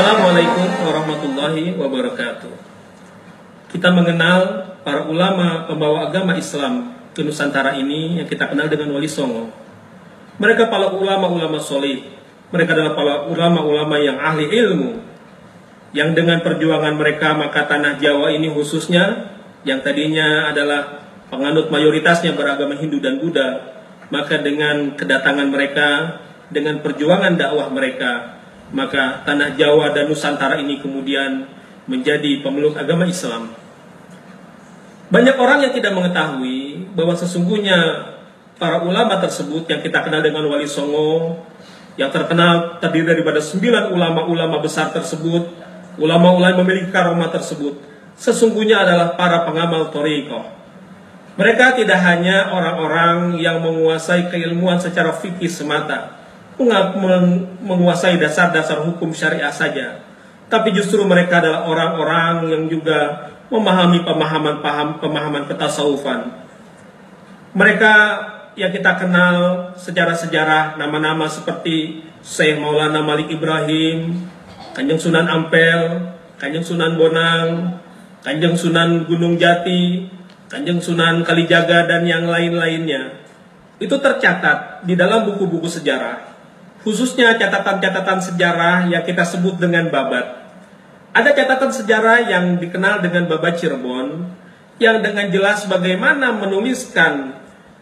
Assalamualaikum warahmatullahi wabarakatuh. Kita mengenal para ulama pembawa agama Islam ke Nusantara ini yang kita kenal dengan Wali Songo. Mereka para ulama-ulama solih. Mereka adalah para ulama-ulama yang ahli ilmu. Yang dengan perjuangan mereka maka tanah Jawa ini khususnya yang tadinya adalah penganut mayoritasnya beragama Hindu dan Buddha. Maka dengan kedatangan mereka, dengan perjuangan dakwah mereka, maka tanah Jawa dan Nusantara ini kemudian menjadi pemeluk agama Islam. Banyak orang yang tidak mengetahui bahwa sesungguhnya para ulama tersebut yang kita kenal dengan Wali Songo, yang terkenal terdiri daripada sembilan ulama-ulama besar tersebut, ulama-ulama memiliki karomah tersebut, sesungguhnya adalah para pengamal toriko. Mereka tidak hanya orang-orang yang menguasai keilmuan secara fikih semata, menguasai dasar-dasar hukum syariah saja. Tapi justru mereka adalah orang-orang yang juga memahami pemahaman paham pemahaman ketasawufan. Mereka yang kita kenal secara sejarah nama-nama seperti Syekh Maulana Malik Ibrahim, Kanjeng Sunan Ampel, Kanjeng Sunan Bonang, Kanjeng Sunan Gunung Jati, Kanjeng Sunan Kalijaga dan yang lain-lainnya. Itu tercatat di dalam buku-buku sejarah khususnya catatan-catatan sejarah yang kita sebut dengan babat. Ada catatan sejarah yang dikenal dengan babat Cirebon yang dengan jelas bagaimana menuliskan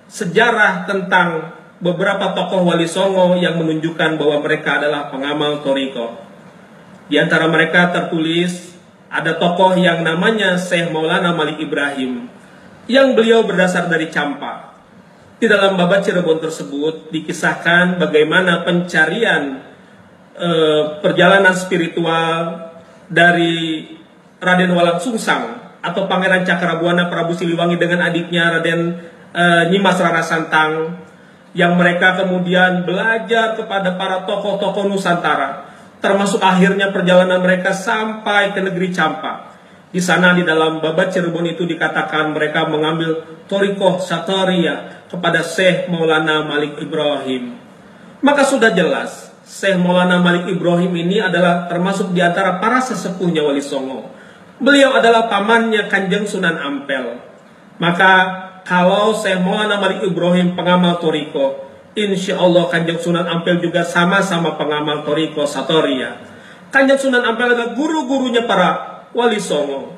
sejarah tentang beberapa tokoh Wali Songo yang menunjukkan bahwa mereka adalah pengamal Toriko. Di antara mereka tertulis ada tokoh yang namanya Syekh Maulana Malik Ibrahim yang beliau berdasar dari Campa. Di dalam babat Cirebon tersebut dikisahkan bagaimana pencarian e, perjalanan spiritual dari Raden Walang Sungsang atau Pangeran Cakrabuana Prabu Siliwangi dengan adiknya Raden e, Nyimas Rara Santang yang mereka kemudian belajar kepada para tokoh-tokoh Nusantara termasuk akhirnya perjalanan mereka sampai ke negeri Campa. Di sana di dalam babat Cirebon itu dikatakan mereka mengambil Toriko Satoria kepada Syekh Maulana Malik Ibrahim. Maka sudah jelas, Syekh Maulana Malik Ibrahim ini adalah termasuk di antara para sesepuhnya Wali Songo. Beliau adalah pamannya Kanjeng Sunan Ampel. Maka kalau Syekh Maulana Malik Ibrahim pengamal Toriko, insya Allah Kanjeng Sunan Ampel juga sama-sama pengamal Toriko Satoria. Kanjeng Sunan Ampel adalah guru-gurunya para Wali Songo.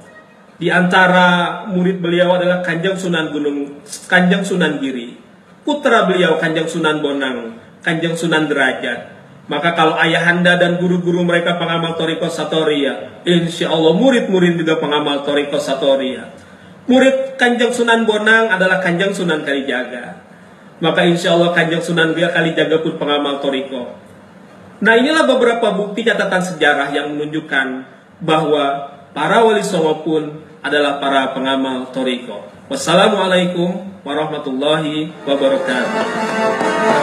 Di antara murid beliau adalah Kanjeng Sunan Gunung, Kanjeng Sunan Giri. Putra beliau Kanjeng Sunan Bonang, Kanjeng Sunan Derajat. Maka kalau ayahanda dan guru-guru mereka pengamal Toriko Satoria, insya Allah murid-murid juga pengamal Toriko Satoria. Murid Kanjeng Sunan Bonang adalah Kanjeng Sunan Kalijaga. Maka insya Allah Kanjeng Sunan Kalijaga pun pengamal Toriko. Nah inilah beberapa bukti catatan sejarah yang menunjukkan bahwa para wali songo pun adalah para pengamal toriko. Wassalamualaikum warahmatullahi wabarakatuh.